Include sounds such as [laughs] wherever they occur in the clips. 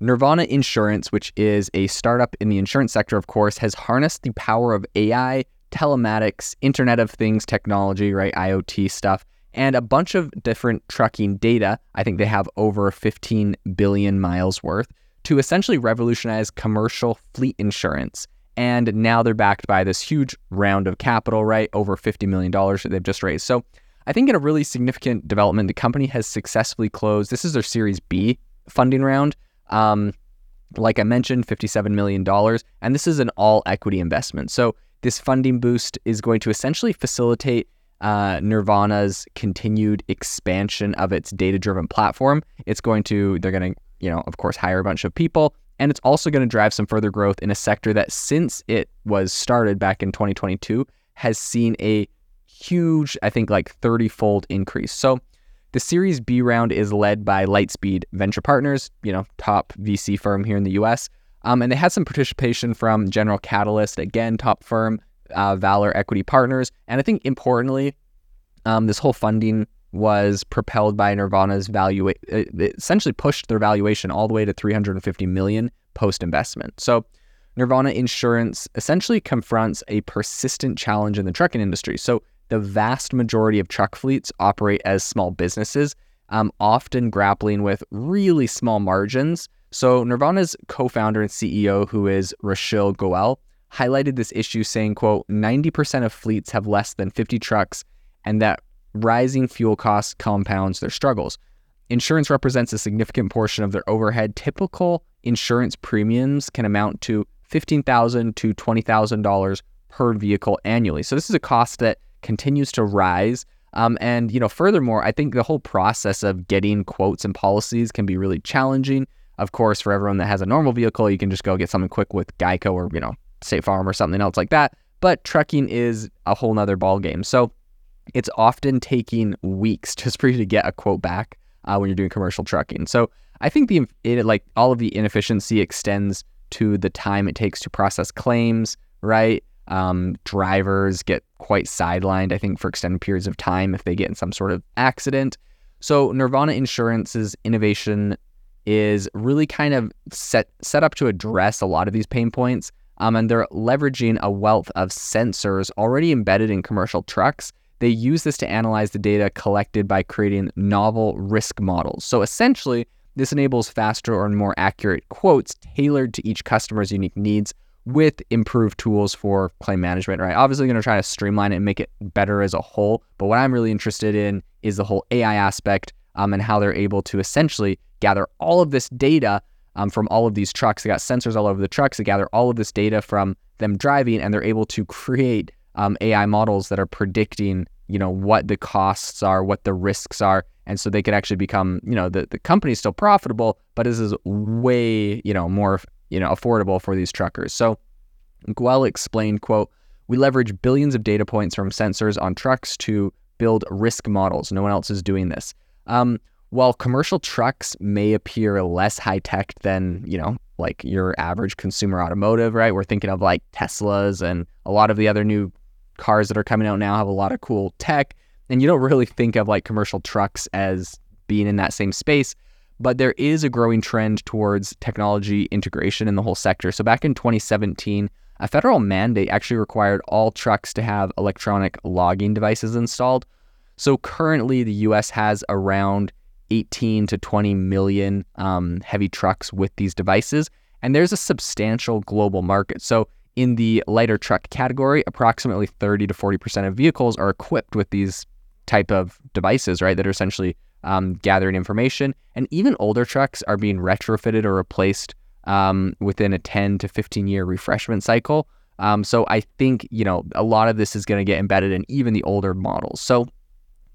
Nirvana Insurance, which is a startup in the insurance sector, of course, has harnessed the power of AI, telematics, Internet of Things technology, right? IoT stuff, and a bunch of different trucking data. I think they have over 15 billion miles worth to essentially revolutionize commercial fleet insurance. And now they're backed by this huge round of capital, right? Over $50 million that they've just raised. So I think in a really significant development, the company has successfully closed. This is their Series B funding round. Um, like I mentioned, $57 million. And this is an all equity investment. So this funding boost is going to essentially facilitate uh, Nirvana's continued expansion of its data driven platform. It's going to, they're going to, you know, of course, hire a bunch of people. And it's also going to drive some further growth in a sector that, since it was started back in 2022, has seen a huge, I think like 30 fold increase. So the Series B round is led by Lightspeed Venture Partners, you know, top VC firm here in the US. Um, and they had some participation from General Catalyst, again, top firm, uh, Valor Equity Partners. And I think importantly, um, this whole funding was propelled by Nirvana's value. It essentially pushed their valuation all the way to 350 million post investment. So Nirvana Insurance essentially confronts a persistent challenge in the trucking industry. So the vast majority of truck fleets operate as small businesses, um, often grappling with really small margins. So Nirvana's co-founder and CEO, who is Rushil Goel, highlighted this issue saying, quote, 90% of fleets have less than 50 trucks and that rising fuel costs compounds their struggles. Insurance represents a significant portion of their overhead. Typical insurance premiums can amount to 15,000 to $20,000 per vehicle annually. So this is a cost that continues to rise. Um, and you know, furthermore, I think the whole process of getting quotes and policies can be really challenging. Of course, for everyone that has a normal vehicle, you can just go get something quick with Geico or you know State Farm or something else like that. But trucking is a whole nother ball game. So it's often taking weeks [laughs] just for you to get a quote back uh, when you're doing commercial trucking. So I think the it, like all of the inefficiency extends to the time it takes to process claims, right? Um, drivers get quite sidelined, I think, for extended periods of time if they get in some sort of accident. So Nirvana Insurance's innovation is really kind of set set up to address a lot of these pain points. Um, and they're leveraging a wealth of sensors already embedded in commercial trucks. They use this to analyze the data collected by creating novel risk models. So essentially, this enables faster and more accurate quotes tailored to each customer's unique needs with improved tools for claim management, right? Obviously, going to try to streamline it and make it better as a whole. But what I'm really interested in is the whole AI aspect um, and how they're able to essentially gather all of this data um, from all of these trucks. They got sensors all over the trucks. They gather all of this data from them driving, and they're able to create um, AI models that are predicting, you know, what the costs are, what the risks are, and so they could actually become, you know, the the company's still profitable, but this is way, you know, more you know, affordable for these truckers. So Goel explained, quote, we leverage billions of data points from sensors on trucks to build risk models. No one else is doing this. Um, while commercial trucks may appear less high tech than, you know, like your average consumer automotive, right? We're thinking of like Teslas and a lot of the other new cars that are coming out now have a lot of cool tech. And you don't really think of like commercial trucks as being in that same space but there is a growing trend towards technology integration in the whole sector. So back in 2017, a federal mandate actually required all trucks to have electronic logging devices installed. So currently, the US has around 18 to 20 million um, heavy trucks with these devices, and there's a substantial global market. So in the lighter truck category, approximately 30 to 40% of vehicles are equipped with these type of devices, right, that are essentially um, gathering information. And even older trucks are being retrofitted or replaced um, within a 10 to 15 year refreshment cycle. Um, so I think, you know, a lot of this is going to get embedded in even the older models. So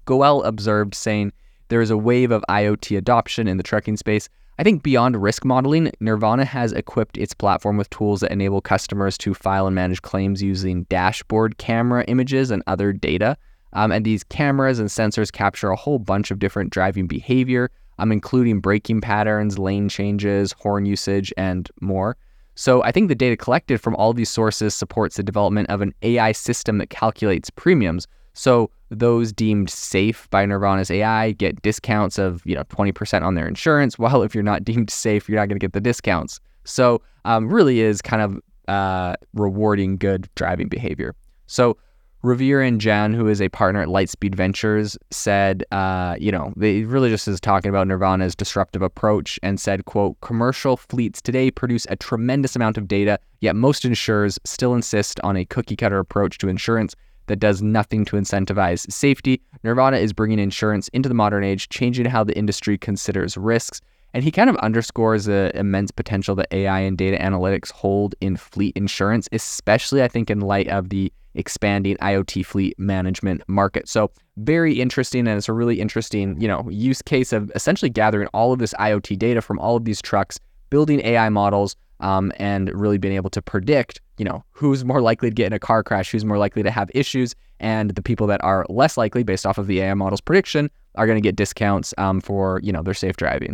Goel observed saying there is a wave of IoT adoption in the trucking space. I think beyond risk modeling, Nirvana has equipped its platform with tools that enable customers to file and manage claims using dashboard camera images and other data. Um, and these cameras and sensors capture a whole bunch of different driving behavior, um, including braking patterns, lane changes, horn usage, and more. So I think the data collected from all these sources supports the development of an AI system that calculates premiums. So those deemed safe by Nirvana's AI get discounts of you know 20% on their insurance, [laughs] while if you're not deemed safe, you're not going to get the discounts. So um, really is kind of uh, rewarding good driving behavior. So Raviraj Jain, who is a partner at Lightspeed Ventures, said, uh, you know, they really just is talking about Nirvana's disruptive approach and said, quote, commercial fleets today produce a tremendous amount of data, yet most insurers still insist on a cookie cutter approach to insurance that does nothing to incentivize safety. Nirvana is bringing insurance into the modern age, changing how the industry considers risks. And he kind of underscores the immense potential that AI and data analytics hold in fleet insurance, especially, I think, in light of the expanding IoT fleet management market. So very interesting, and it's a really interesting, you know, use case of essentially gathering all of this IoT data from all of these trucks, building AI models, um, and really being able to predict, you know, who's more likely to get in a car crash, who's more likely to have issues, and the people that are less likely, based off of the AI model's prediction, are going to get discounts um, for, you know, their safe driving.